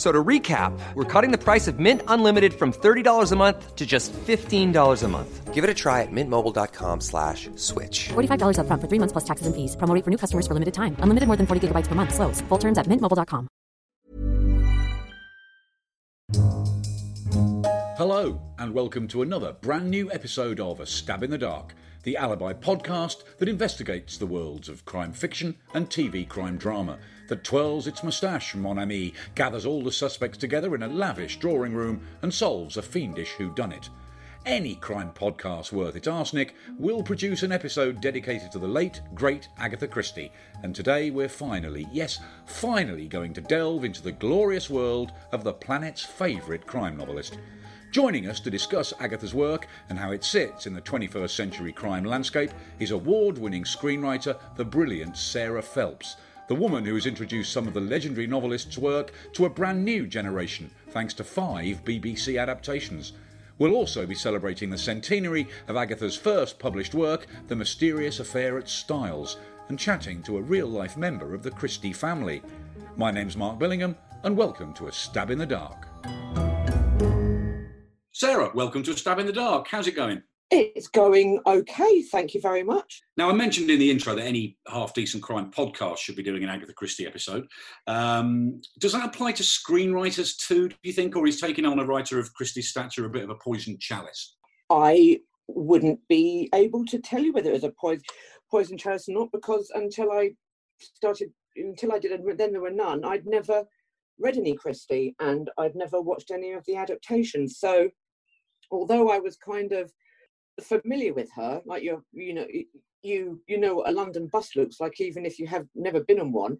F- So to recap, we're cutting the price of Mint Unlimited from $30 a month to just $15 a month. Give it a try at mintmobile.com slash switch. $45 upfront for three months plus taxes and fees. Promo rate for new customers for limited time. Unlimited more than 40 gigabytes per month. Slows. Full terms at mintmobile.com. Hello, and welcome to another brand new episode of A Stab in the Dark, the alibi podcast that investigates the worlds of crime fiction and TV crime drama, that twirls its moustache, mon ami, gathers all the suspects together in a lavish drawing room, and solves a fiendish whodunit. Any crime podcast worth its arsenic will produce an episode dedicated to the late, great Agatha Christie, and today we're finally, yes, finally going to delve into the glorious world of the planet's favourite crime novelist. Joining us to discuss Agatha's work and how it sits in the 21st century crime landscape is award winning screenwriter, the brilliant Sarah Phelps, the woman who has introduced some of the legendary novelist's work to a brand new generation thanks to five BBC adaptations. We'll also be celebrating the centenary of Agatha's first published work, The Mysterious Affair at Styles, and chatting to a real life member of the Christie family. My name's Mark Billingham, and welcome to A Stab in the Dark. Sarah, welcome to A Stab in the Dark. How's it going? It's going okay, thank you very much. Now, I mentioned in the intro that any half decent crime podcast should be doing an Agatha Christie episode. Um, does that apply to screenwriters too, do you think, or is taking on a writer of Christie's stature a bit of a poisoned chalice? I wouldn't be able to tell you whether it was a poison, poison chalice or not because until I started, until I did, then there were none. I'd never read any Christie and I'd never watched any of the adaptations. So, although I was kind of familiar with her, like you're, you know, you you know what a London bus looks like, even if you have never been on one.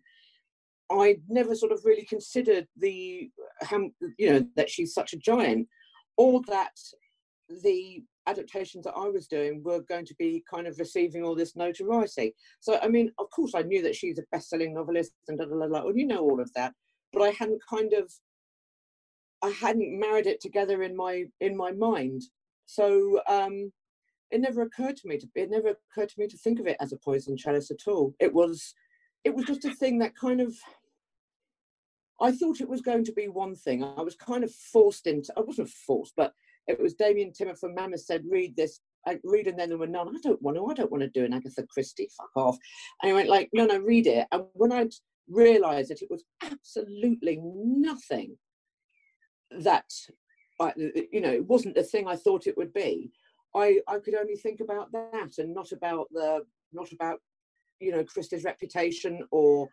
I never sort of really considered the, how, you know, that she's such a giant, or that the adaptations that I was doing were going to be kind of receiving all this notoriety. So, I mean, of course, I knew that she's a best-selling novelist and da da da. da well, you know all of that, but I hadn't kind of, I hadn't married it together in my in my mind. So, um, it never occurred to me to it never occurred to me to think of it as a poison chalice at all. It was, it was just a thing that kind of. I thought it was going to be one thing. I was kind of forced into. I wasn't forced, but it was Damien Timmer from Mammoth said, "Read this, I read," and then there were none. I don't want to. I don't want to do an Agatha Christie. Fuck off. And I went like, "No, no, read it." And when I'd realised that it was absolutely nothing that, I, you know, it wasn't the thing I thought it would be. I I could only think about that and not about the not about you know Christie's reputation or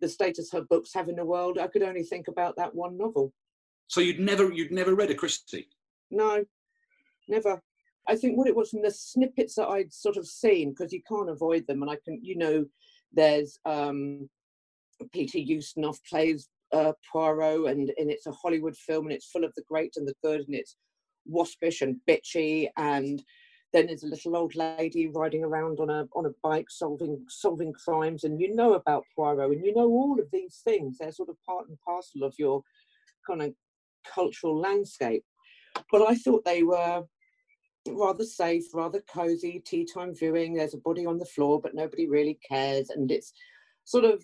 the status her books have in the world. I could only think about that one novel. So you'd never you'd never read a Christie? No, never. I think what it was from the snippets that I'd sort of seen, because you can't avoid them, and I can, you know, there's um, Peter Ustinov plays uh, Poirot, and, and it's a Hollywood film, and it's full of the great and the good, and it's waspish and bitchy, and then there's a little old lady riding around on a on a bike solving solving crimes, and you know about Poirot, and you know all of these things. They're sort of part and parcel of your kind of cultural landscape. But I thought they were rather safe, rather cozy, tea time viewing. There's a body on the floor, but nobody really cares, and it's sort of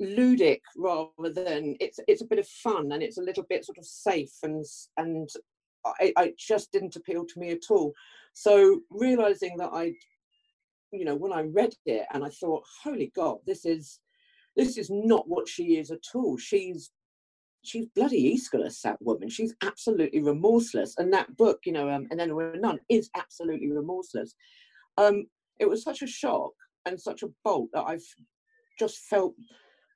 ludic rather than it's it's a bit of fun and it's a little bit sort of safe and and I, I just didn't appeal to me at all. So realizing that I, you know, when I read it and I thought, holy God, this is this is not what she is at all. She's she's bloody Aeschylus, that woman. She's absolutely remorseless. And that book, you know, um, and then were none, is absolutely remorseless. Um, it was such a shock and such a bolt that I've just felt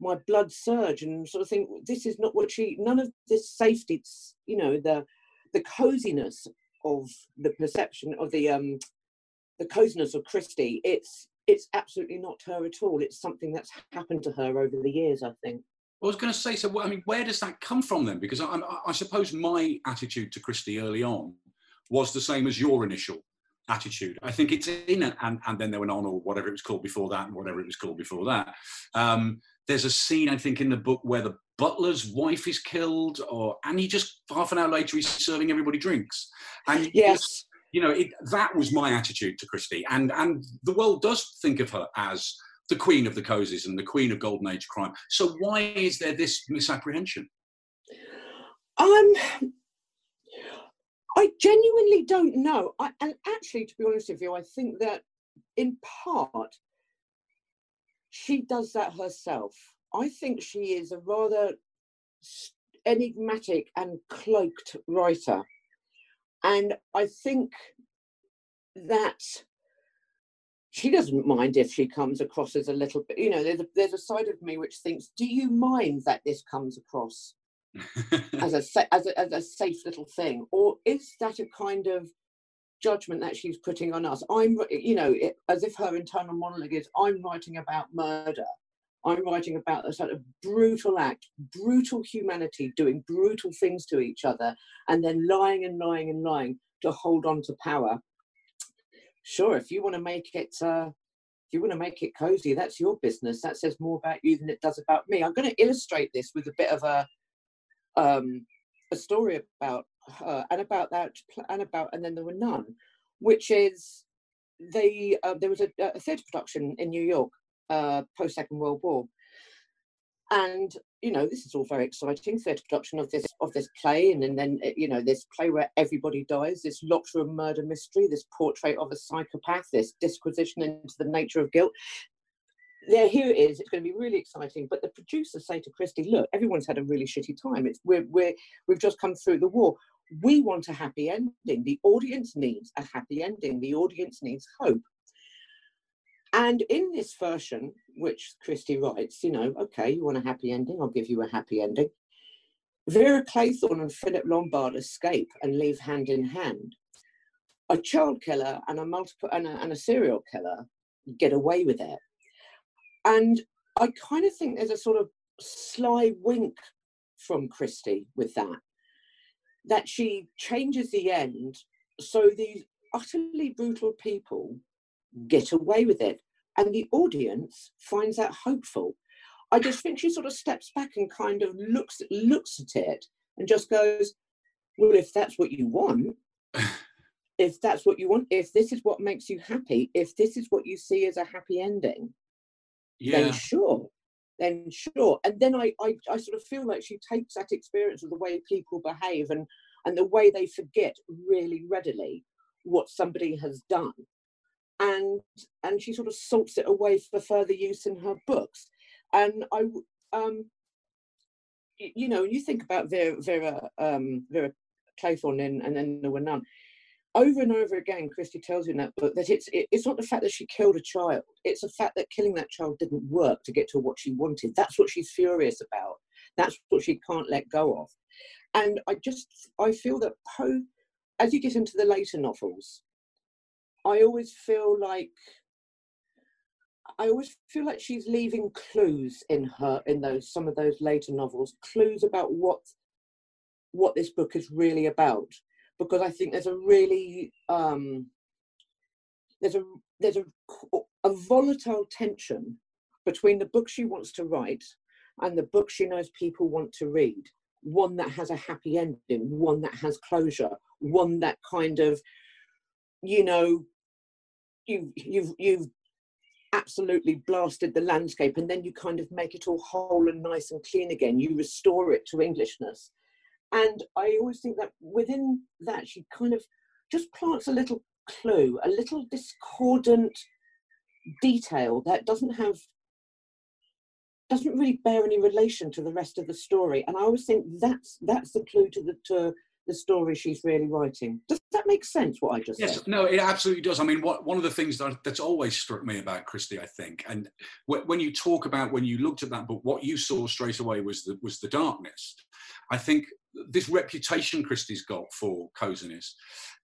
my blood surge and sort of think this is not what she none of this safety you know the the coziness of the perception of the um the coziness of christie it's it's absolutely not her at all it's something that's happened to her over the years i think I was going to say, so I mean, where does that come from then? Because I, I, suppose my attitude to Christie early on was the same as your initial attitude. I think it's in it, and, and then there went on, or whatever it was called before that, and whatever it was called before that. Um, there's a scene I think in the book where the butler's wife is killed, or and he just half an hour later he's serving everybody drinks. And yes. You know, it, that was my attitude to Christie, and and the world does think of her as the queen of the cozies and the queen of golden age crime. So why is there this misapprehension? Um, I genuinely don't know. I, and actually, to be honest with you, I think that in part she does that herself. I think she is a rather enigmatic and cloaked writer. And I think that she doesn't mind if she comes across as a little bit, you know, there's a, there's a side of me which thinks, do you mind that this comes across as, a, as, a, as a safe little thing? Or is that a kind of judgment that she's putting on us. I'm, you know, it, as if her internal monologue is, I'm writing about murder. I'm writing about a sort of brutal act, brutal humanity doing brutal things to each other, and then lying and lying and lying to hold on to power. Sure, if you want to make it, uh, if you want to make it cozy, that's your business. That says more about you than it does about me. I'm going to illustrate this with a bit of a, um, a story about her and about that and about and then there were none which is they uh, there was a, a theatre production in new york uh, post second world war and you know this is all very exciting theatre production of this of this play and, and then you know this play where everybody dies this locked room murder mystery this portrait of a psychopath this disquisition into the nature of guilt there, here it is. It's going to be really exciting. But the producers say to Christie, "Look, everyone's had a really shitty time. It's we're, we're we've just come through the war. We want a happy ending. The audience needs a happy ending. The audience needs hope." And in this version, which Christie writes, you know, okay, you want a happy ending? I'll give you a happy ending. Vera Claythorne and Philip Lombard escape and leave hand in hand. A child killer and a multiple and a, and a serial killer get away with it and I kind of think there's a sort of sly wink from Christie with that, that she changes the end so these utterly brutal people get away with it. And the audience finds that hopeful. I just think she sort of steps back and kind of looks looks at it and just goes, Well, if that's what you want, if that's what you want, if this is what makes you happy, if this is what you see as a happy ending, yeah. then sure then sure and then I, I i sort of feel like she takes that experience of the way people behave and and the way they forget really readily what somebody has done and and she sort of salts it away for further use in her books and i um you know you think about vera vera um vera claythorne and, and then there were none over and over again, Christie tells you in that book that it's it, it's not the fact that she killed a child; it's the fact that killing that child didn't work to get to what she wanted. That's what she's furious about. That's what she can't let go of. And I just I feel that Poe, as you get into the later novels, I always feel like I always feel like she's leaving clues in her in those some of those later novels, clues about what what this book is really about because I think there's a really um, there's a there's a, a volatile tension between the book she wants to write and the book she knows people want to read. One that has a happy ending, one that has closure, one that kind of, you know, you you've you've absolutely blasted the landscape and then you kind of make it all whole and nice and clean again. You restore it to Englishness. And I always think that within that, she kind of just plants a little clue, a little discordant detail that doesn't have doesn't really bear any relation to the rest of the story and i always think that's that's the clue to the to the story she's really writing. Does that make sense? What I just said. yes, said? no, it absolutely does. I mean, what, one of the things that, that's always struck me about Christie, I think, and when you talk about when you looked at that book, what you saw straight away was the was the darkness. I think this reputation Christie's got for coziness,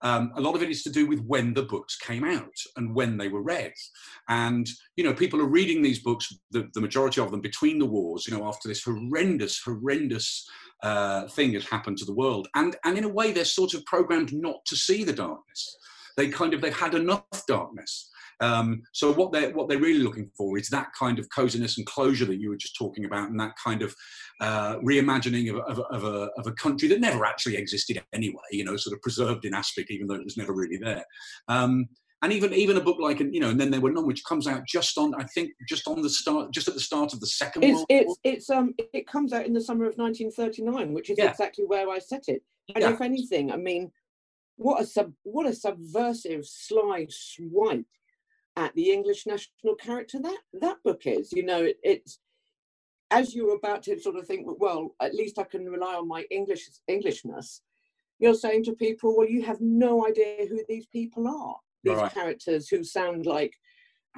um, a lot of it is to do with when the books came out and when they were read. And, you know, people are reading these books, the, the majority of them between the wars, you know, after this horrendous, horrendous uh, thing has happened to the world. And, and in a way, they're sort of programmed not to see the darkness. They kind of, they've had enough darkness. Um, so what they're what they're really looking for is that kind of coziness and closure that you were just talking about, and that kind of uh, reimagining of, of, of, a, of a country that never actually existed anyway. You know, sort of preserved in aspic, even though it was never really there. Um, and even even a book like you know, and then there were none which comes out just on I think just on the start, just at the start of the second. It's World it's War. it's um it comes out in the summer of 1939, which is Yeah. exactly where I set it. And Yeah. if anything, I mean, what a sub what a subversive, sly swipe at the English national character that that book is. You know, it, it's as you're about to sort of think, well, at least I can rely on my English Englishness. You're saying to people, well, you have no idea who these people are. These Right. characters who sound like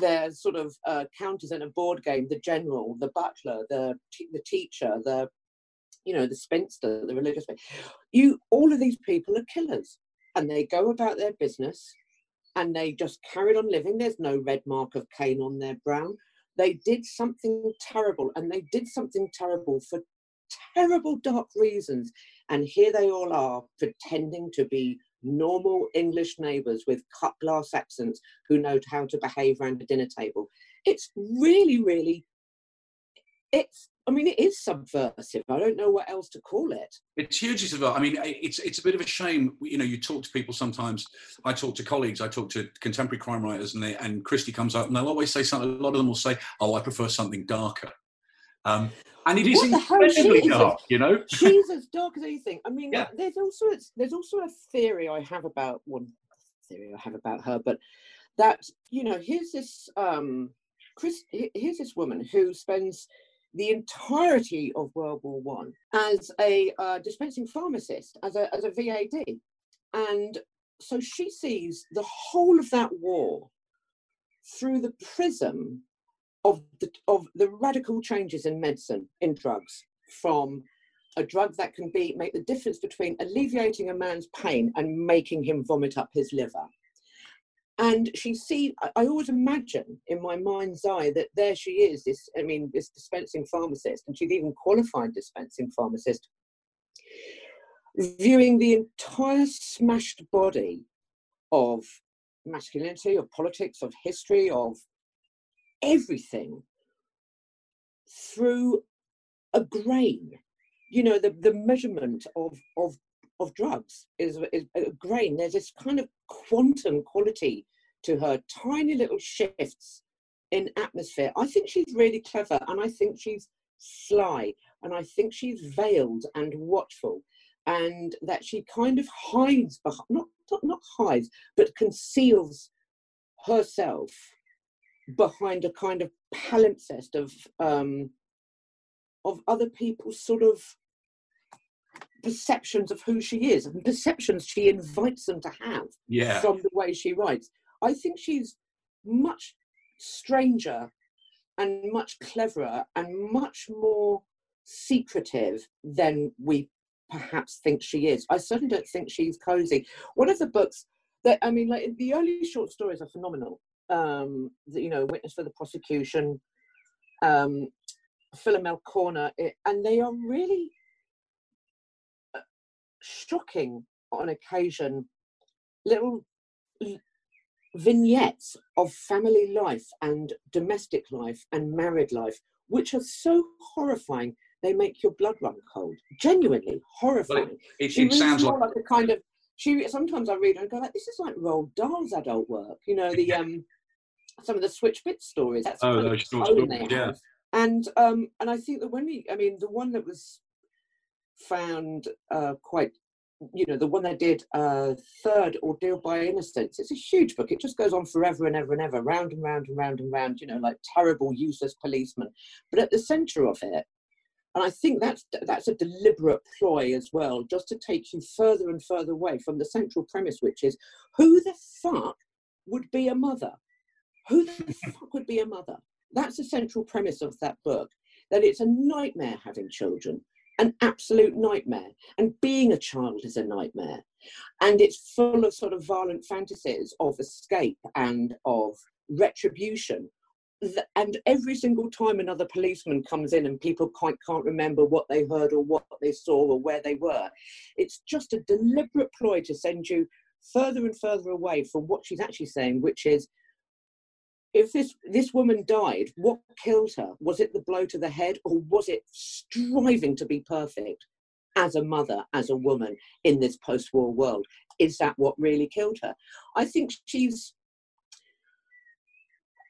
they're sort of uh, counters in a board game. The general, the butler, the t- the teacher, the you know the spinster, the religious. You all of these people are killers, and they go about their business, and they just carried on living. There's no red mark of Cain on their brow. They did something terrible, and they did something terrible for terrible dark reasons. And here they all are pretending to be normal English neighbours with cut glass accents who know how to behave around a dinner table. It's really, really, it's, I mean, it is subversive. I don't know what else to call it. It's hugely subversive. I mean, it's it's a bit of a shame. You know, you talk to people sometimes. I talk to colleagues. I talk to contemporary crime writers, and they and Christie comes up, and they'll always say something. A lot of them will say, "Oh, I prefer something darker," um, and it is What the hell? incredibly dark. You know, She's as dark as anything. I mean, Yeah. there's also there's also a theory I have about one theory I have about her, but that you know, here's this um, Chris. Here's this woman who spends the entirety of World War One as a uh, dispensing pharmacist, as a as a VAD, and so she sees the whole of that war through the prism of the of the radical changes in medicine in drugs from a drug that can be make the difference between alleviating a man's pain and making him vomit up his liver. And she see I- always imagine in my mind's eye that there she is this i mean this dispensing pharmacist and she's even qualified dispensing pharmacist viewing the entire smashed body of masculinity of politics of history of everything through a grain. You know the, the measurement of of of drugs is, is a grain. There's this kind of quantum quality to her tiny little shifts in atmosphere. I think she's really clever and i think she's sly and i think she's veiled and watchful and that she kind of hides behind not, not not hides but conceals herself behind a kind of palimpsest of um, of other people's sort of perceptions of who she is and perceptions she invites them to have yeah, from the way she writes. I think she's much stranger and much cleverer and much more secretive than we perhaps think she is. I certainly don't think she's cozy. One of the books that I mean, like the early short stories are phenomenal. Um, the, you know, Witness for the Prosecution, um, Philomel Corner, it, and they are really uh, shocking on occasion. Little vignettes of family life and domestic life and married life, which are so horrifying they make your blood run cold. Genuinely horrifying. it, she it reads sounds like like a kind of she sometimes I read and go like this is like Roald Dahl's adult work. You know the um some of the Switch Bitch stories. That's Oh, those short stories, yeah. have. And um and I think that when we I mean the one that was found uh quite you know the one that did uh third ordeal by innocence it's a huge book it just goes on forever and ever and ever round and round and round and round you know like terrible useless policemen but at the center of it And I think that's that's a deliberate ploy as well, just to take you further and further away from the central premise, which is who the fuck would be a mother? Who the fuck would be a mother? That's the central premise of that book. That it's a nightmare having children, an absolute nightmare, and being a child is a nightmare, and it's full of sort of violent fantasies of escape and of retribution and every single time another policeman comes in and people quite can't remember what they heard or what they saw or where they were, it's just a deliberate ploy to send you further and further away from what she's actually saying, which is if this this woman died, what killed her? Was it the blow to the head, or was it striving to be perfect as a mother, as a woman in this post-war world? Is that what really killed her? I think she's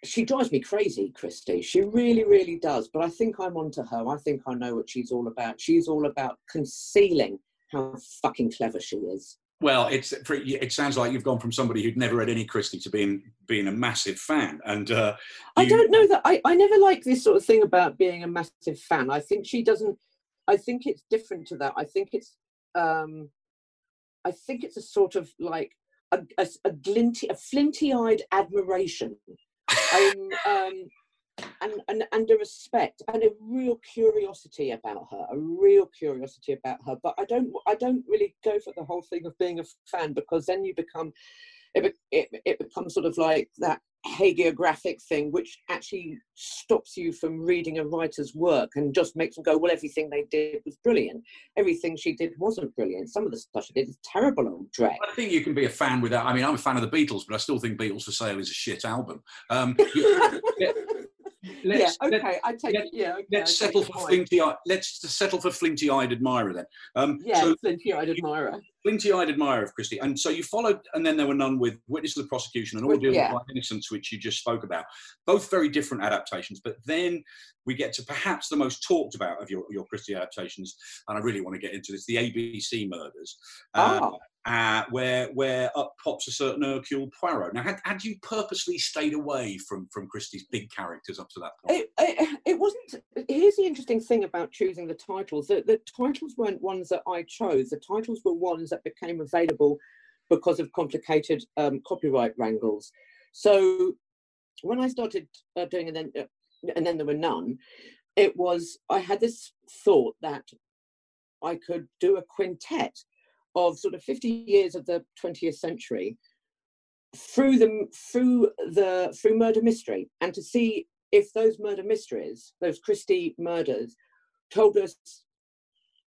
she drives me crazy, Christie. She really, really does. But I think I'm onto her. I think I know what she's all about. She's all about concealing how fucking clever she is. Well, it's it sounds like you've gone from somebody who'd never read any Christie to being being a massive fan. And uh, you... I don't know that I, I never like this sort of thing about being a massive fan. I think she doesn't. I think it's different to that. I think it's um, I think it's a sort of like a, a, a glinty, a flinty-eyed admiration um, um, and, and, and a respect and a real curiosity about her, a real curiosity about her. But I don't, I don't really go for the whole thing of being a fan because then you become, it, it, it becomes sort of like that hagiographic thing, which actually stops you from reading a writer's work and just makes them go, well, everything they did was brilliant. Everything she did wasn't brilliant. Some of the stuff she did is terrible old dreck. I think you can be a fan without, I mean, I'm a fan of the Beatles, but I still think Beatles for Sale is a shit album. Um, Let's, yeah, okay, I take let, Yeah, okay, let's settle for flinty. Let's settle for flinty-eyed admirer then. Um, yeah, so flinty-eyed admirer. Flinty-eyed admirer of Christie, and so you followed, and then there were none with Witness of the Prosecution and Ordeal yeah. Innocence, which you just spoke about. Both very different adaptations, but then we get to perhaps the most talked about of your, your Christie adaptations, and I really want to get into this: the ABC murders. Uh, oh uh, where where up pops a certain Hercule Poirot. Now, had, had you purposely stayed away from from Christie's big characters up to that point? It, it, it wasn't. Here's the interesting thing about choosing the titles: the, the titles weren't ones that I chose. The titles were ones that became available because of complicated um, copyright wrangles. So when I started uh, doing, and then uh, and then there were none. It was I had this thought that I could do a quintet of sort of 50 years of the 20th century through the through the through murder mystery and to see if those murder mysteries those christie murders told us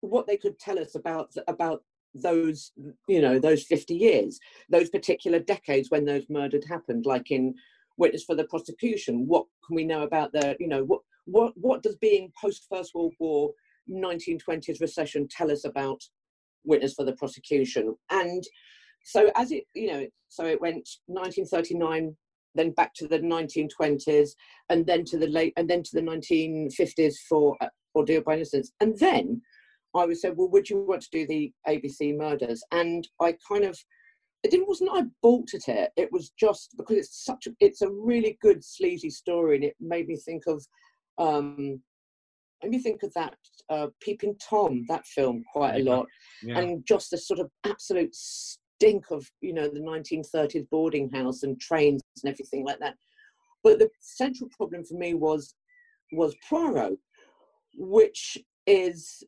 what they could tell us about about those you know those 50 years those particular decades when those murders happened like in witness for the prosecution what can we know about the you know what what what does being post first world war 1920s recession tell us about witness for the prosecution. And so as it, you know, so it went 1939, then back to the 1920s, and then to the late, and then to the 1950s for uh, Ordeal by Innocence. And then I was said, well, would you want to do the ABC murders? And I kind of, it didn't, wasn't I balked at it. It was just because it's such, a, it's a really good sleazy story, and it made me think of um, made me think of that uh, Peeping Tom, that film, quite a lot, yeah. and just the sort of absolute stink of you know the 1930s boarding house and trains and everything like that. But the central problem for me was was Poirot, which is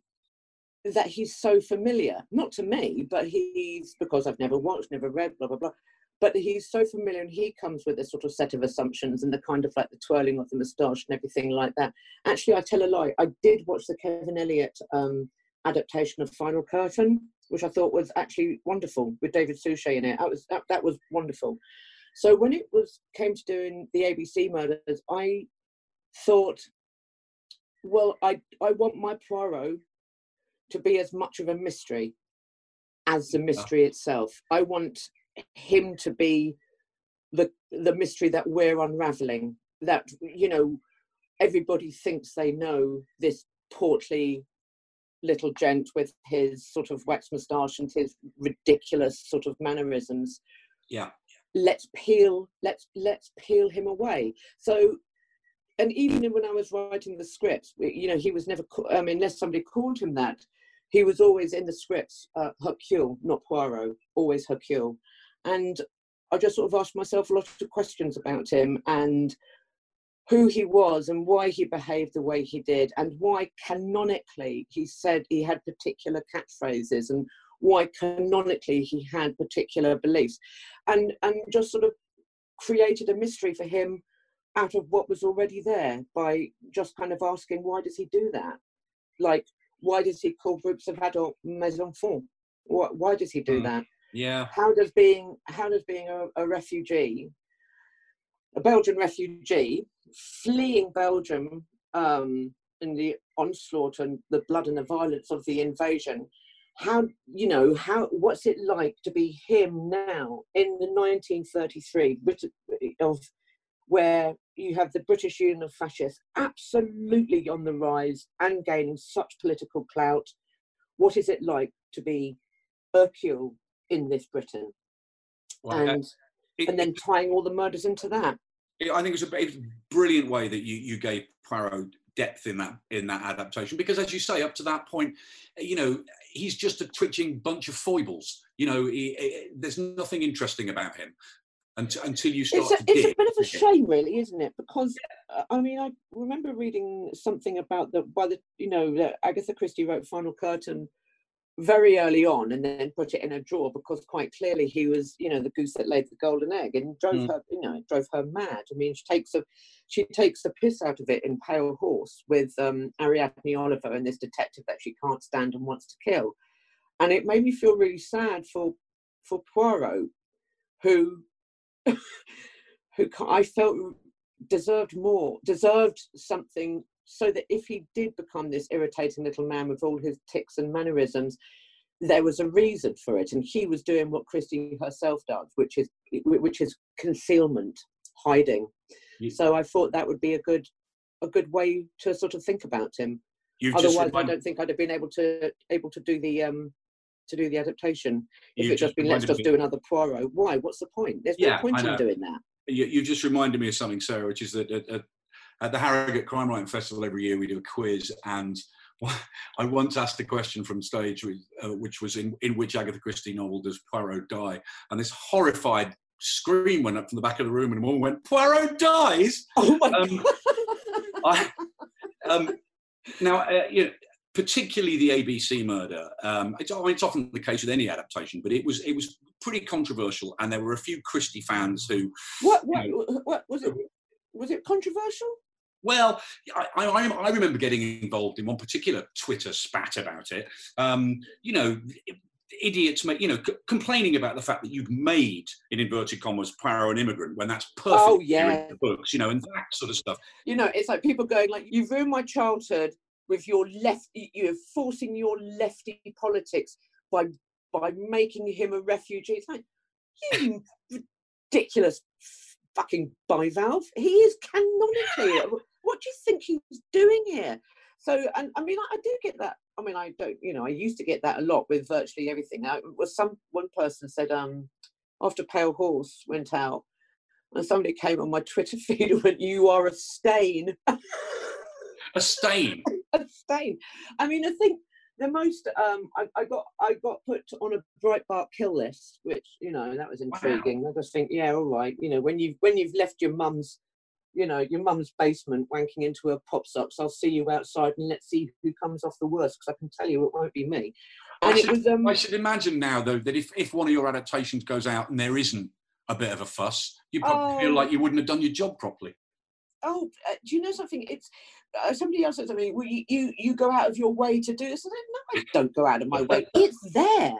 that he's so familiar, not to me, but he's because I've never watched, never read, blah blah blah but he's so familiar and he comes with a sort of set of assumptions and the kind of like the twirling of the moustache and everything like that. Actually, I tell a lie. I did watch the Kevin Elyot um, adaptation of Final Curtain, which I thought was actually wonderful with David Suchet in it. That was that, that was wonderful. So when it was came to doing the ABC murders, I thought, well, I I want my Poirot to be as much of a mystery as the mystery itself. I want him to be the the mystery that we're unraveling that you know everybody thinks they know this portly little gent with his sort of wax moustache and his ridiculous sort of mannerisms yeah let's peel let's let's peel him away so and even when I was writing the scripts, you know, he was never. I mean, unless somebody called him that, he was always in the scripts uh, Hercule, not Poirot, always Hercule. And I just sort of asked myself a lot of questions about him and who he was and why he behaved the way he did and why canonically he said he had particular catchphrases and why canonically he had particular beliefs and and just sort of created a mystery for him out of what was already there by just kind of asking why does he do that? Like why does he call groups of adult mes enfants why, why does he do mm. that yeah how does being how does being a, a refugee a belgian refugee fleeing belgium um, in the onslaught and the blood and the violence of the invasion how you know how what's it like to be him now in the 1933 of where you have the British Union of Fascists absolutely on the rise and gaining such political clout. What is it like to be Hercule in this Britain? Well, and, it, and then tying all the murders into that. I think it's a, it's a brilliant way that you, you gave Poirot depth in that in that adaptation because as you say up to that point you know he's just a twitching bunch of foibles you know he, he, there's nothing interesting about him until, until you start. It's, a, it's a, bit of a shame, really, isn't it? Because uh, I mean, I remember reading something about the by the you know that Agatha Christie wrote Final Curtain very early on and then put it in a drawer because quite clearly he was you know the goose that laid the golden egg and drove mm. her you know drove her mad i mean she takes a she takes the piss out of it in pale horse with um ariadne oliver and this detective that she can't stand and wants to kill and it made me feel really sad for for poirot who who I felt deserved more, deserved something so that if he did become this irritating little man with all his ticks and mannerisms, there was a reason for it, and he was doing what Christie herself does, which is which is concealment, hiding. You, so I thought that would be a good a good way to sort of think about him. Otherwise, I don't think I'd have been able to able to do the um, to do the adaptation. If it just been let's just do another Poirot, why? What's the point? There's yeah, no point in doing that. You, you, just reminded me of something, Sarah, which is that at, at, at the Harrogate Crime Writing Festival every year we do a quiz, and I once asked a question from stage, uh, which was in, in which Agatha Christie novel does Poirot die, and this horrified scream went up from the back of the room, and a woman went, "Poirot dies!" Oh my um, god! I, um, now, uh, you know, particularly the ABC murder. Um, it's, I mean, it's, often the case with any adaptation, but it was it was pretty controversial, and there were a few Christie fans who. What what, you know, what was it? Was it controversial? Well, I, I, I, remember getting involved in one particular Twitter spat about it. Um, you know, idiots, make you know, c- complaining about the fact that you've made, in inverted commas, Poirot an immigrant when that's perfect oh, yeah. books, you know, and that sort of stuff. You know, it's like people going like, "You've ruined my childhood with your left, you're forcing your lefty politics by by making him a refugee. It's like you ridiculous fucking bivalve. He is canonically. What do you think he was doing here? So, and I mean, I, I do get that. I mean, I don't, you know, I used to get that a lot with virtually everything. Now, it was some one person said, um, after Pale Horse went out, and somebody came on my Twitter feed and went, "You are a stain." a stain. a stain. I mean, I think the most um, I, I, got I got put on a Breitbart kill list, which you know that was intriguing. Wow. I just think, yeah, all right. You know, when you've when you've left your mum's, you know, your mum's basement, wanking into her pop socks, I'll see you outside and let's see who comes off the worst. Because I can tell you, it won't be me. And I, should, was, um, I should imagine now though that if if one of your adaptations goes out and there isn't a bit of a fuss, you probably oh, feel like you wouldn't have done your job properly. Oh, uh, do you know something? It's uh, somebody else said to me, well, you, you, you go out of your way to do this. I said, no, I don't go out of my way. It's there.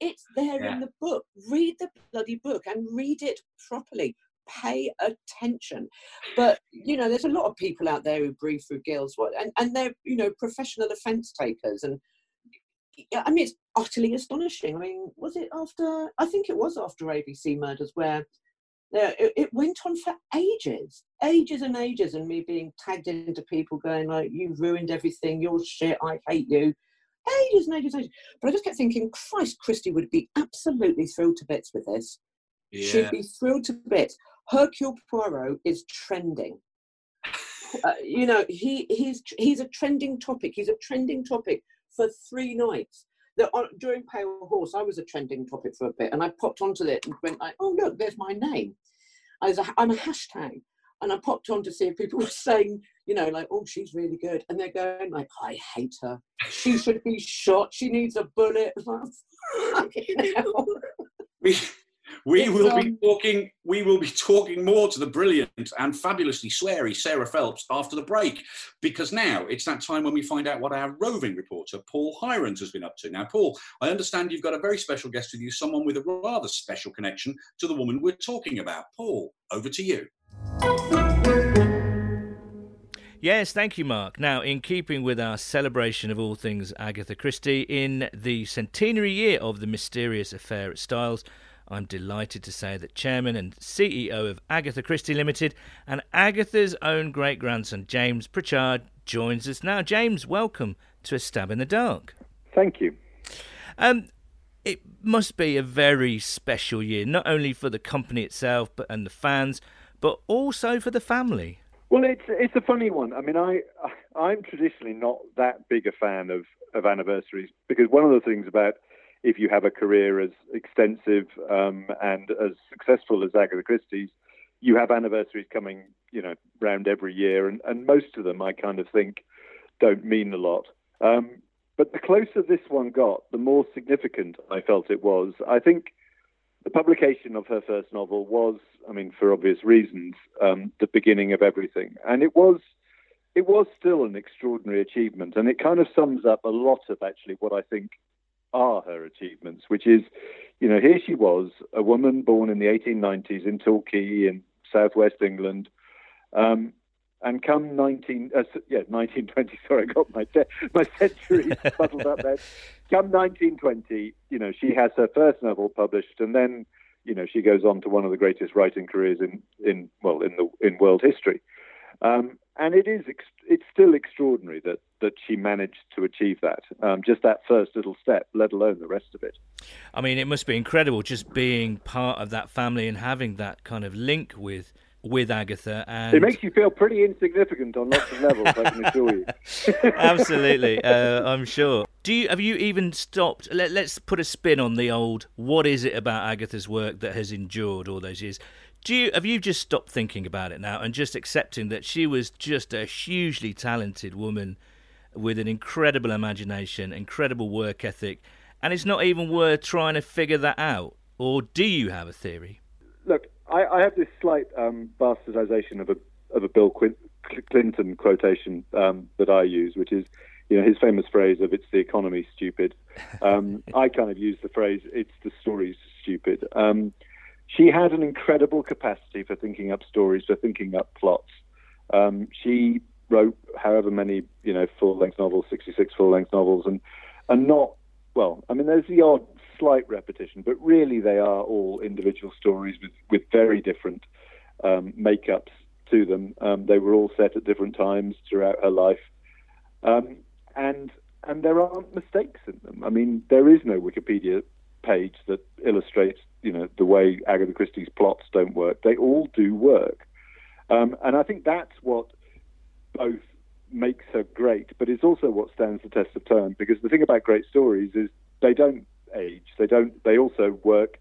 It's there yeah. in the book. Read the bloody book and read it properly. Pay attention. But, you know, there's a lot of people out there who breathe through gills what, and, and they're, you know, professional offence takers. And I mean, it's utterly astonishing. I mean, was it after, I think it was after ABC Murders where it, it, went on for ages, ages and ages, and me being tagged into people going like, "You've ruined everything. You're shit. I hate you." Ages and ages and ages. But I just kept thinking, Christ, Christie would be absolutely thrilled to bits with this. Yeah. She'd be thrilled to bits. Hercule Poirot is trending. uh, you know, he he's he's a trending topic. He's a trending topic for three nights. The, on, during Pale Horse, I was a trending topic for a bit, and I popped onto it and went like, "Oh look, there's my name." I was a, I'm a hashtag, and I popped on to see if people were saying, you know, like, "Oh, she's really good," and they're going like, "I hate her. She should be shot. She needs a bullet." we it's, will um, be talking. We will be talking more to the brilliant and fabulously sweary Sarah Phelps after the break, because now it's that time when we find out what our roving reporter Paul Hirons has been up to. Now, Paul, I understand you've got a very special guest with you, someone with a rather special connection to the woman we're talking about. Paul, over to you. Yes, thank you, Mark. Now, in keeping with our celebration of all things Agatha Christie, in the centenary year of the mysterious affair at Styles, I'm delighted to say that Chairman and CEO of Agatha Christie Limited and Agatha's own great grandson, James Prichard, joins us now. James, welcome to A Stab in the Dark. Thank you. Um, it must be a very special year, not only for the company itself but and the fans, but also for the family. Well, it's it's a funny one. I mean, I I'm traditionally not that big a fan of of anniversaries because one of the things about if you have a career as extensive um, and as successful as Agatha Christie's, you have anniversaries coming, you know, round every year, and, and most of them I kind of think don't mean a lot. Um, but the closer this one got, the more significant I felt it was. I think the publication of her first novel was, I mean, for obvious reasons, um, the beginning of everything, and it was. It was still an extraordinary achievement, and it kind of sums up a lot of actually what I think are her achievements, which is, you know, here she was, a woman born in the 1890s in Torquay in southwest England. Um, and come 19, uh, yeah, 1920, sorry, I got my, de- my century muddled up there. Come 1920, you know, she has her first novel published, and then, you know, she goes on to one of the greatest writing careers in, in well, in the in world history. Um, and it is ex- it's still extraordinary that that she managed to achieve that. Um, just that first little step, let alone the rest of it. I mean, it must be incredible just being part of that family and having that kind of link with with Agatha. And it makes you feel pretty insignificant on lots of levels. I can assure you. Absolutely, uh, I'm sure. Do you have you even stopped? Let, let's put a spin on the old. What is it about Agatha's work that has endured all those years? Do you have you just stopped thinking about it now and just accepting that she was just a hugely talented woman with an incredible imagination, incredible work ethic, and it's not even worth trying to figure that out? Or do you have a theory? Look, I, I have this slight um, bastardization of a of a Bill Clinton quotation um, that I use, which is, you know, his famous phrase of "It's the economy, stupid." Um, I kind of use the phrase "It's the stories, stupid." Um, she had an incredible capacity for thinking up stories, for thinking up plots. Um, she wrote however many, you know, full-length novels, 66 full-length novels, and and not well. I mean, there's the odd slight repetition, but really they are all individual stories with with very different um, makeups to them. Um, they were all set at different times throughout her life, um, and and there aren't mistakes in them. I mean, there is no Wikipedia page that illustrates you know the way Agatha Christie's plots don't work. They all do work, um, and I think that's what both makes her great, but it's also what stands the test of time. Because the thing about great stories is they don't age. They don't. They also work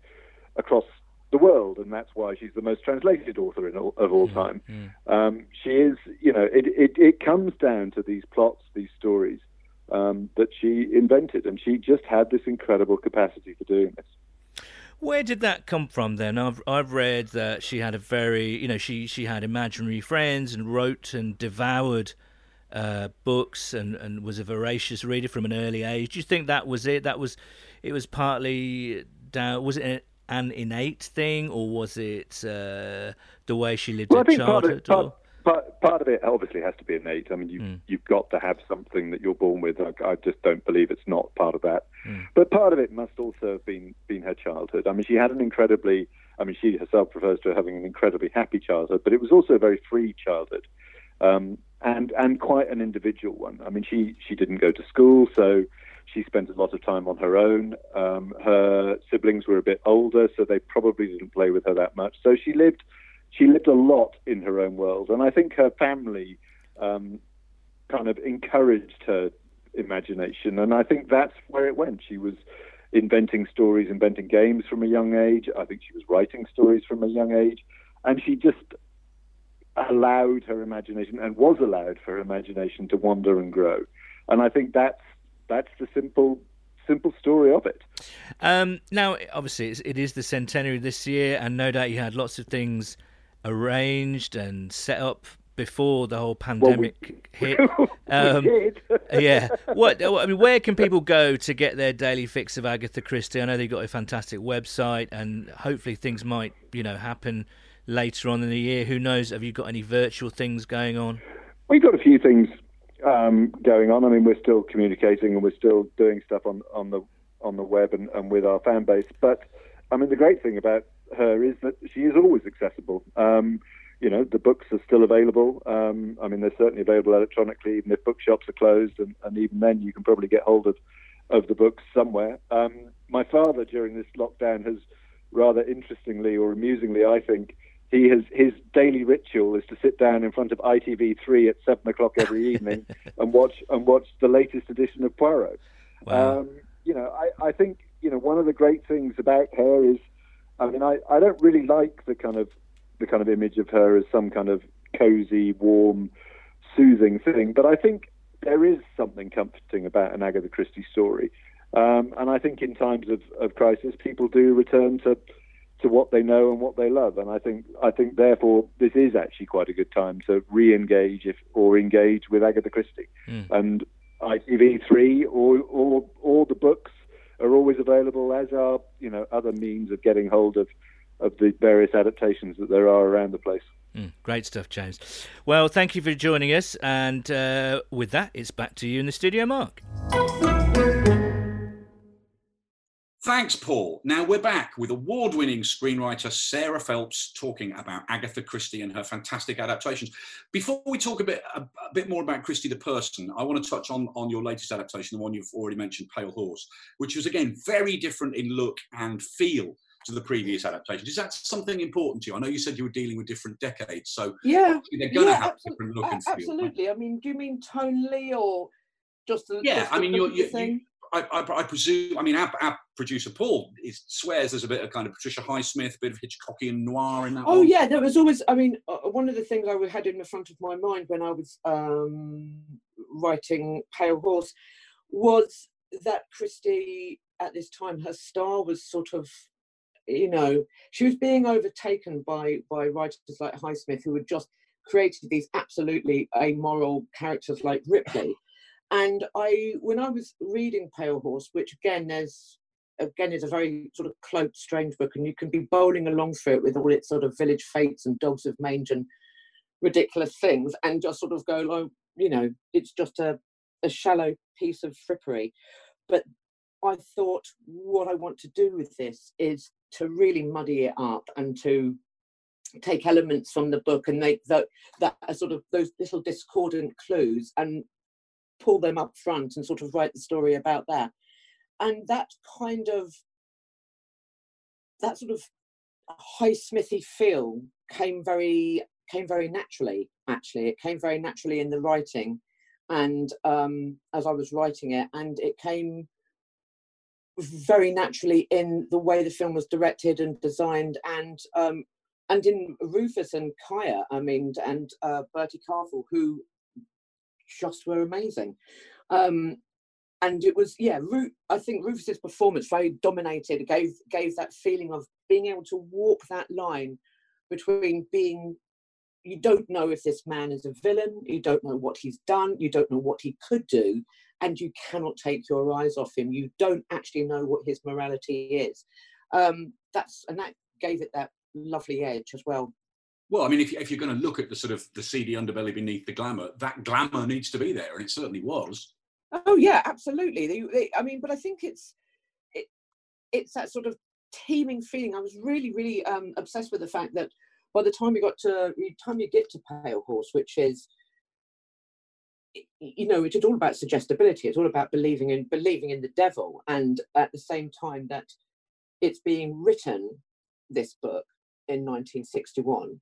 across the world, and that's why she's the most translated author all, of all mm-hmm. time. Mm-hmm. Um, she is, you know, it, it, it comes down to these plots, these stories um, that she invented, and she just had this incredible capacity for doing this. Where did that come from then? I've I've read that she had a very you know she she had imaginary friends and wrote and devoured uh, books and and was a voracious reader from an early age. Do you think that was it? That was it was partly down. Was it an innate thing or was it uh, the way she lived well, her childhood? Part, part, part of it obviously has to be innate. I mean, you, mm. you've got to have something that you're born with. I, I just don't believe it's not part of that. Mm. But part of it must also have been been her childhood. I mean, she had an incredibly, I mean, she herself refers to having an incredibly happy childhood, but it was also a very free childhood. Um, and and quite an individual one. I mean, she she didn't go to school, so she spent a lot of time on her own. Um, her siblings were a bit older, so they probably didn't play with her that much. So she lived she lived a lot in her own world, and I think her family um, kind of encouraged her imagination, and I think that's where it went. She was inventing stories, inventing games from a young age. I think she was writing stories from a young age, and she just allowed her imagination and was allowed for her imagination to wander and grow. And I think that's that's the simple simple story of it. Um, now, obviously, it's, it is the centenary this year, and no doubt you had lots of things arranged and set up before the whole pandemic well, we, hit. Um, yeah. What I mean, where can people go to get their daily fix of Agatha Christie? I know they've got a fantastic website, and hopefully things might, you know, happen later on in the year. Who knows? Have you got any virtual things going on? We've got a few things um, going on. I mean, we're still communicating and we're still doing stuff on, on the on the web and, and with our fan base. But I mean, the great thing about her is that she is always accessible. Um, you know, the books are still available. Um, I mean, they're certainly available electronically, even if bookshops are closed, and, and even then, you can probably get hold of of the books somewhere. Um, my father, during this lockdown, has rather interestingly or amusingly, I think, he has his daily ritual is to sit down in front of ITV3 at seven o'clock every evening and watch and watch the latest edition of Poirot. Wow. Um, you know, I, I think you know one of the great things about her is, I mean, I, I don't really like the kind of the kind of image of her as some kind of cozy, warm, soothing thing, but I think there is something comforting about an Agatha Christie story, um, and I think in times of, of crisis, people do return to to what they know and what they love. And I think I think therefore this is actually quite a good time to re-engage if or engage with Agatha Christie. Mm. And ITV3 or or all the books are always available, as are you know other means of getting hold of of the various adaptations that there are around the place. Mm, great stuff, James. Well, thank you for joining us. And uh, with that, it's back to you in the studio, Mark. Thanks, Paul. Now we're back with award winning screenwriter Sarah Phelps talking about Agatha Christie and her fantastic adaptations. Before we talk a bit, a, a, bit more about Christie the person, I want to touch on, on your latest adaptation, the one you've already mentioned, Pale Horse, which was again very different in look and feel to the previous adaptations. Is that something important to you? I know you said you were dealing with different decades, so yeah, they're going to yeah, have different look and feel. Absolutely. I mean, do you mean tonally or just the, yeah? Just I mean, you're, you, you, I, I, I, presume, I mean, our, our, producer Paul is, swears there's a bit of kind of Patricia Highsmith, a bit of Hitchcockian noir in that. Oh one. yeah, there was always. I mean, uh, one of the things I had in the front of my mind when I was um, writing Pale Horse was that Christie at this time her star was sort of you know she was being overtaken by by writers like highsmith who had just created these absolutely amoral characters like ripley and I, when I was reading Pale Horse, which again, there's again is a very sort of cloaked, strange book, and you can be bowling along through it with all its sort of village fates and dogs of mange and ridiculous things, and just sort of go, like, you know, it's just a, a shallow piece of frippery. But I thought what I want to do with this is to really muddy it up and to take elements from the book and make that that sort of those little discordant clues and pull them up front and sort of write the story about that. And that kind of that sort of Highsmithy feel came very came very naturally. Actually, it came very naturally in the writing, and um, as I was writing it, and it came very naturally in the way the film was directed and designed, and um, and in Rufus and Kaya, I mean, and uh, Bertie Carvel, who just were amazing. Um, and it was yeah, I think Rufus's performance very dominated, gave gave that feeling of being able to walk that line between being you don't know if this man is a villain, you don't know what he's done, you don't know what he could do, and you cannot take your eyes off him. You don't actually know what his morality is. Um, that's and that gave it that lovely edge as well. Well, I mean, if, if you're going to look at the sort of the seedy underbelly beneath the glamour, that glamour needs to be there, and it certainly was. Oh yeah, absolutely. They, they, I mean, but I think it's it, it's that sort of teeming feeling. I was really, really um, obsessed with the fact that by the time you got to the time you get to Pale Horse, which is you know it's all about suggestibility it's all about believing in believing in the devil and at the same time that it's being written this book in 1961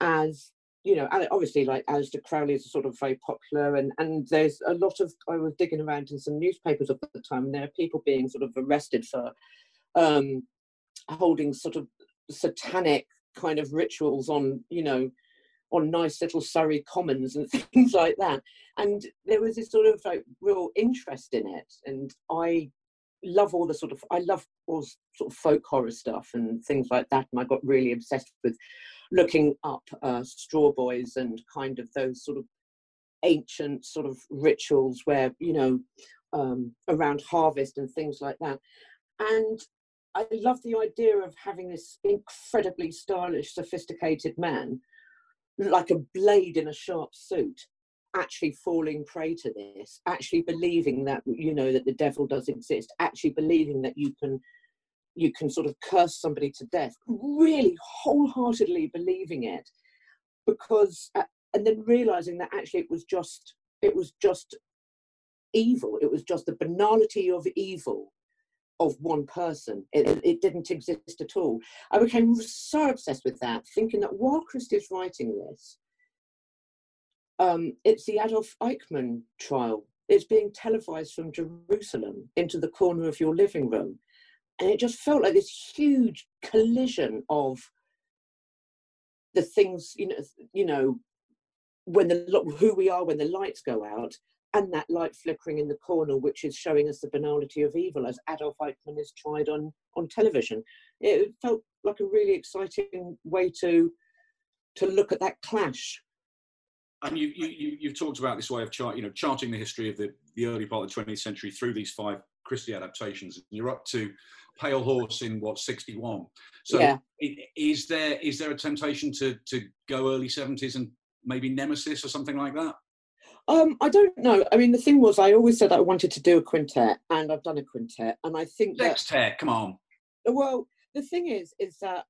as you know, and obviously like Aleister Crowley is sort of very popular and, and there's a lot of, I was digging around in some newspapers at the time and there are people being sort of arrested for um, holding sort of satanic kind of rituals on, you know, on nice little Surrey commons and things like that. And there was this sort of like real interest in it. And I love all the sort of, I love all sort of folk horror stuff and things like that. And I got really obsessed with looking up uh, straw boys and kind of those sort of ancient sort of rituals where, you know, um, around harvest and things like that. And I love the idea of having this incredibly stylish, sophisticated man, like a blade in a sharp suit, actually falling prey to this, actually believing that you know that the devil does exist, actually believing that you can you can sort of curse somebody to death, really wholeheartedly believing it, because uh, and then realizing that actually it was just it was just evil. It was just the banality of evil of one person. It, it, didn't exist at all. I became so obsessed with that, thinking that while Christie is writing this, um, it's the Adolf Eichmann trial. It's being televised from Jerusalem into the corner of your living room. And it just felt like this huge collision of the things, you know, you know, when the who we are when the lights go out and that light flickering in the corner, which is showing us the banality of evil as Adolf Eichmann is tried on, on television. It felt like a really exciting way to to look at that clash. And you, you, you've talked about this way of chart, you know, charting the history of the, the early part of the 20th century through these five Christie adaptations. And You're up to Pale Horse in what 61. So yeah. is there is there a temptation to to go early 70s and maybe Nemesis or something like that? Um, I don't know. I mean, the thing was, I always said I wanted to do a quintet, and I've done a quintet, and I think sextet. Come on. Well, the thing is, is that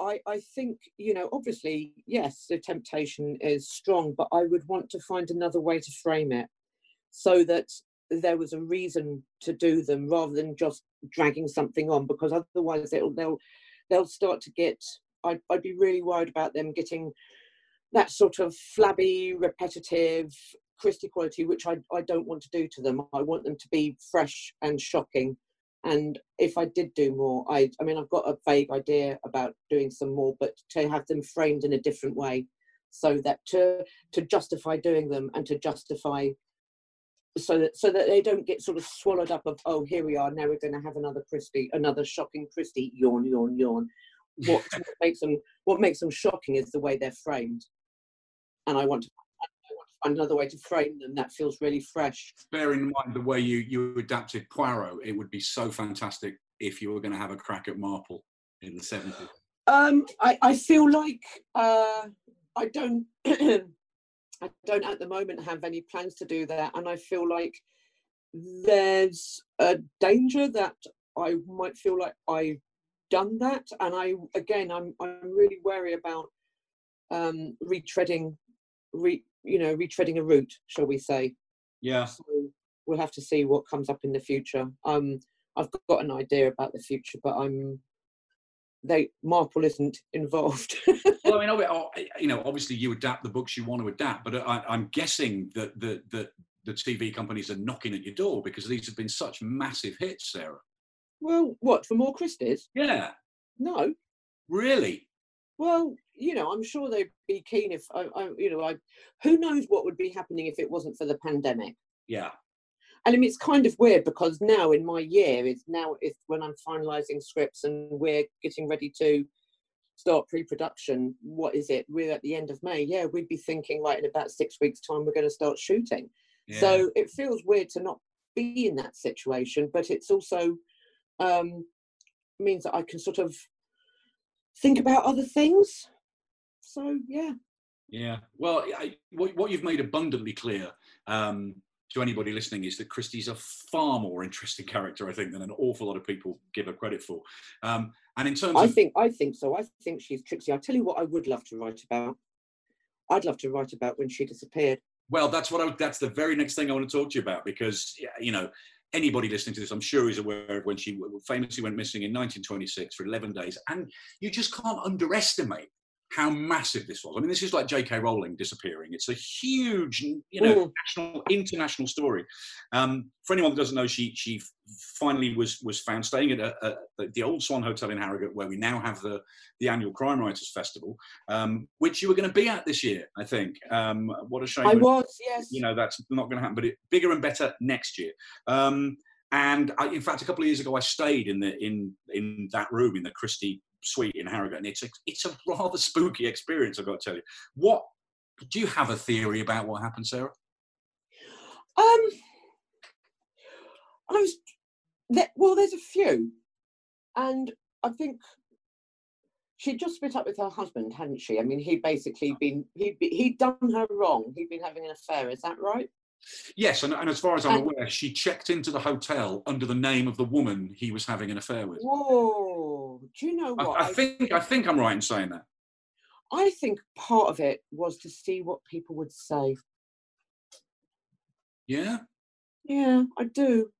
I, I think you know, obviously, yes, the temptation is strong, but I would want to find another way to frame it so that there was a reason to do them rather than just dragging something on, because otherwise they'll they'll they'll start to get. I'd, I'd be really worried about them getting that sort of flabby, repetitive Christie quality, which I, I don't want to do to them. I want them to be fresh and shocking. And if I did do more, I, I mean, I've got a vague idea about doing some more, but to have them framed in a different way, so that to to justify doing them and to justify, so that so that they don't get sort of swallowed up of oh here we are now we're going to have another Christie, another shocking Christie, yawn yawn yawn. What makes them what makes them shocking is the way they're framed and I want to find another way to frame them that feels really fresh. Bear in mind the way you, you adapted Poirot, it would be so fantastic if you were going to have a crack at Marple in the 70s. Um, I, I feel like uh, I don't I don't at the moment have any plans to do that, and I feel like there's a danger that I might feel like I've done that, and I again I'm I'm really wary about um, retreading re, you know, retreading a route, shall we say? Yeah. So we'll have to see what comes up in the future. Um, I've got an idea about the future, but I'm they Marple isn't involved. well, I mean, oh, eh, you know, obviously you adapt the books you want to adapt, but uh, I, am guessing that the, the the TV companies are knocking at your door because these have been such massive hits, Sarah. Well, what for more Christies? Yeah. No. Really? Well, you know, I'm sure they'd be keen if I, I, you know, I, who knows what would be happening if it wasn't for the pandemic. Yeah. And I mean, it's kind of weird because now in my year, it's now it's when I'm finalising scripts and we're getting ready to start pre-production. What is it? We're at the end of May. Yeah, we'd be thinking like in about six weeks' time we're going to start shooting. Yeah. So it feels weird to not be in that situation, but it's also um, means that I can sort of think about other things. So yeah. Yeah. Well, I, what, what you've made abundantly clear um, to anybody listening is that Christie's a far more interesting character, I think, than an awful lot of people give her credit for. Um, and in terms, I of... think I think so. I think she's tricksy. I tell you what, I would love to write about. I'd love to write about when she disappeared. Well, that's what I. That's the very next thing I want to talk to you about because you know anybody listening to this, I'm sure, is aware of when she famously went missing in 1926 for 11 days. And you just can't underestimate how massive this was. I mean, this is like J.K. Rowling disappearing. It's a huge, you know, Mm. national, international story. Um, for anyone that doesn't know, she she finally was was found staying at a, a, the Old Swan Hotel in Harrogate, where we now have the the annual Crime Writers Festival, um, which you were going to be at this year. I think. Um, what a shame. I was, yes. you know that's not going to happen but it, bigger and better next year um, and I, in fact a couple of years ago i stayed in the in in that room in the christie suite in harrogate and it's a, it's a rather spooky experience i've got to tell you what do you have a theory about what happened sarah Um, I was there, well. There's a few, and I think she'd just split up with her husband, hadn't she? I mean, he'd basically been he he'd done her wrong. He'd been having an affair. Is that right? Yes and, and as far as i'm And- aware she checked into the hotel under the name of the woman he was having an affair with Whoa! Do you know I, what? I think i think i'm right in saying that I think part of it was to see what people would say. yeah Yeah, I do.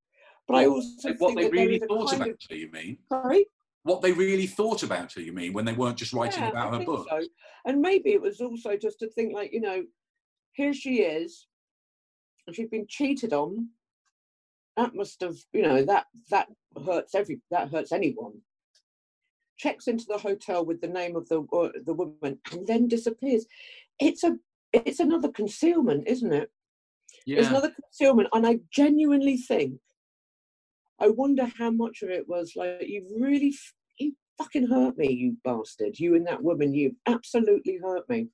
But I also what they really thought about of- her you mean Sorry. what they really thought about her you mean when they weren't just writing Yeah, about I her book so. And maybe it was also just to think like, you know, here she is, and she'd been cheated on. That must have, you know, that that hurts every that hurts anyone. Checks into the hotel with the name of the uh, the woman and then disappears. It's a it's another concealment, isn't it? Yeah. It's another concealment, and I genuinely think. I wonder how much of it was like you really, you fucking hurt me, you bastard. You and that woman, you absolutely hurt me.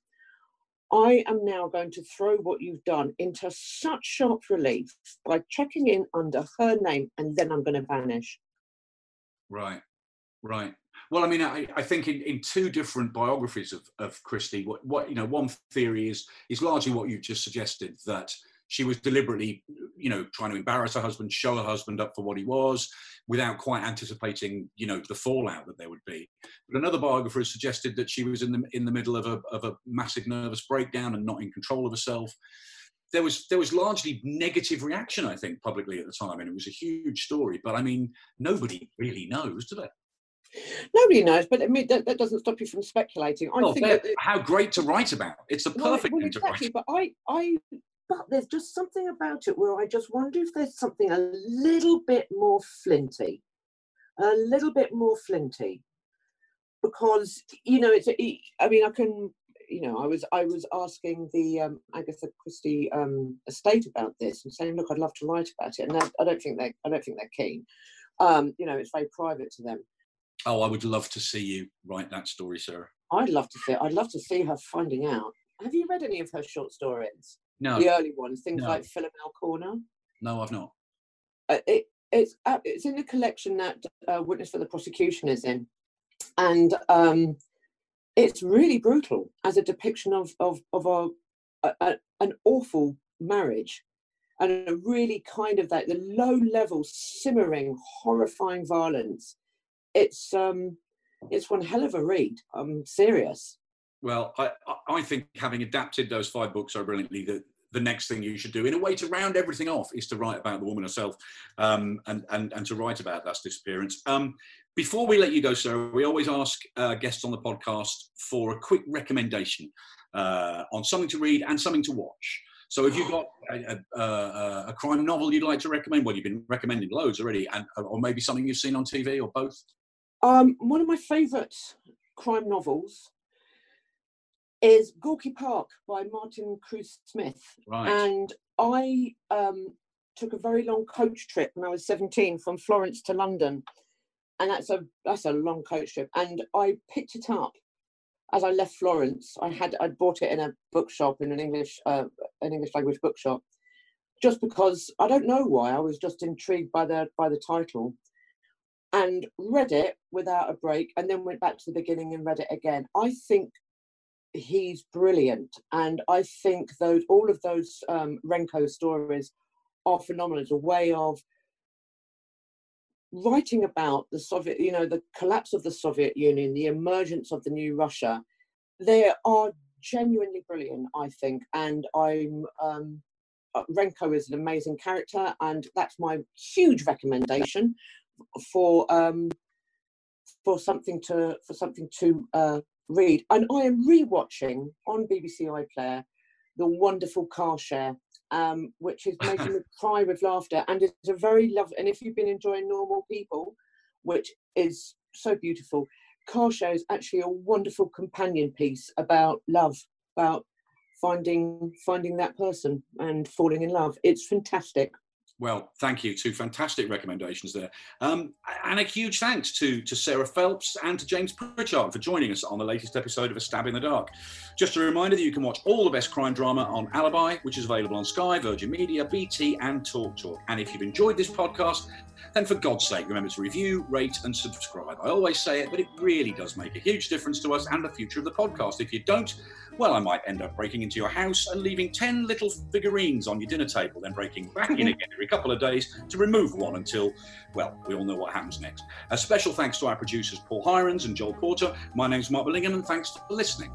I am now going to throw what you've done into such sharp relief by checking in under her name, and then I'm going to vanish. Right, right. Well, I mean, I, I think in, in two different biographies of, of Christie, what, what you know, one theory is is largely what you've just suggested that she was deliberately, you know, trying to embarrass her husband, show her husband up for what he was, without quite anticipating, you know, the fallout that there would be. But another biographer has suggested that she was in the in the middle of a of a massive nervous breakdown and not in control of herself. There was there was largely negative reaction, I think, publicly at the time, and it was a huge story. But I mean, nobody really knows, do they? Nobody knows, but I mean that, that doesn't stop you from speculating. I Well, think that, how great to write about. It's the Well, perfect well, thing to exactly, but I, I, but there's just something about it where I just wonder if there's something a little bit more flinty, a little bit more flinty, because you know it's. a- I mean, I can. You know, I was I was asking the um, Agatha Christie um, estate about this and saying, look, I'd love to write about it, and I, I don't think they I don't think they're keen. Um, you know, it's very private to them. Oh, I would love to see you write that story, Sarah. I'd love to see. I'd love to see her finding out. Have you read any of her short stories? No, The early ones, things No. like Philomel Corner. no, I've not. uh, it, it's uh, it's in the collection that uh, Witness for the Prosecution is in, and um, it's really brutal as a depiction of of of a, a, a an awful marriage, and a really kind of that the low level simmering horrifying violence. It's um it's one hell of a read. I'm serious. Well, I, I- think having adapted those five books so brilliantly, the next thing you should do, in a way to round everything off, is to write about the woman herself um, and, and, and to write about that disappearance. Um, before we let you go, Sarah, we always ask uh, guests on the podcast for a quick recommendation uh, on something to read and something to watch. So, if you've got a, a, a, crime novel you'd like to recommend, well, you've been recommending loads already, and or maybe something you've seen on TV or both. Um, one of my favourite crime novels is Gorky Park by Martin Cruz Smith. Right. And I um, took a very long coach trip when I was 17 from Florence to London. And that's a that's a long coach trip. And I picked it up as I left Florence. I had I'd bought it in a bookshop in an English uh, an English language bookshop, just because I don't know why I was just intrigued by the by the title, and read it without a break, and then went back to the beginning and read it again. I think he's brilliant, and I think those all of those um, Renko stories are phenomenal. It's a way of writing about the Soviet, you know, the collapse of the Soviet Union, the emergence of the new Russia. They are genuinely brilliant, I think, and I'm. Um, uh, Renko is an amazing character, and that's my huge recommendation for um, for something to for something to uh, read. And I am rewatching on BBC iPlayer the wonderful car share, um, which is making me cry with laughter. And it's a very lovely, and if you've been enjoying Normal People, which is so beautiful, car share is actually a wonderful companion piece about love, about finding finding that person and falling in love. It's fantastic. Well, thank you. Two fantastic recommendations there. Um, and a huge thanks to, to Sarah Phelps and to James Prichard for joining us on the latest episode of A Stab in the Dark. Just a reminder that you can watch all the best crime drama on Alibi, which is available on Sky, Virgin Media, BT, and TalkTalk. And if you've enjoyed this podcast, then for God's sake, remember to review, rate, and subscribe. I always say it, but it really does make a huge difference to us and the future of the podcast. If you don't, well, I might end up breaking into your house and leaving 10 little figurines on your dinner table, then breaking back in again couple of days to remove one until, well, we all know what happens next. A special thanks to our producers, Paul Hirons and Joel Porter. My name's Mark Billingham, and thanks for listening.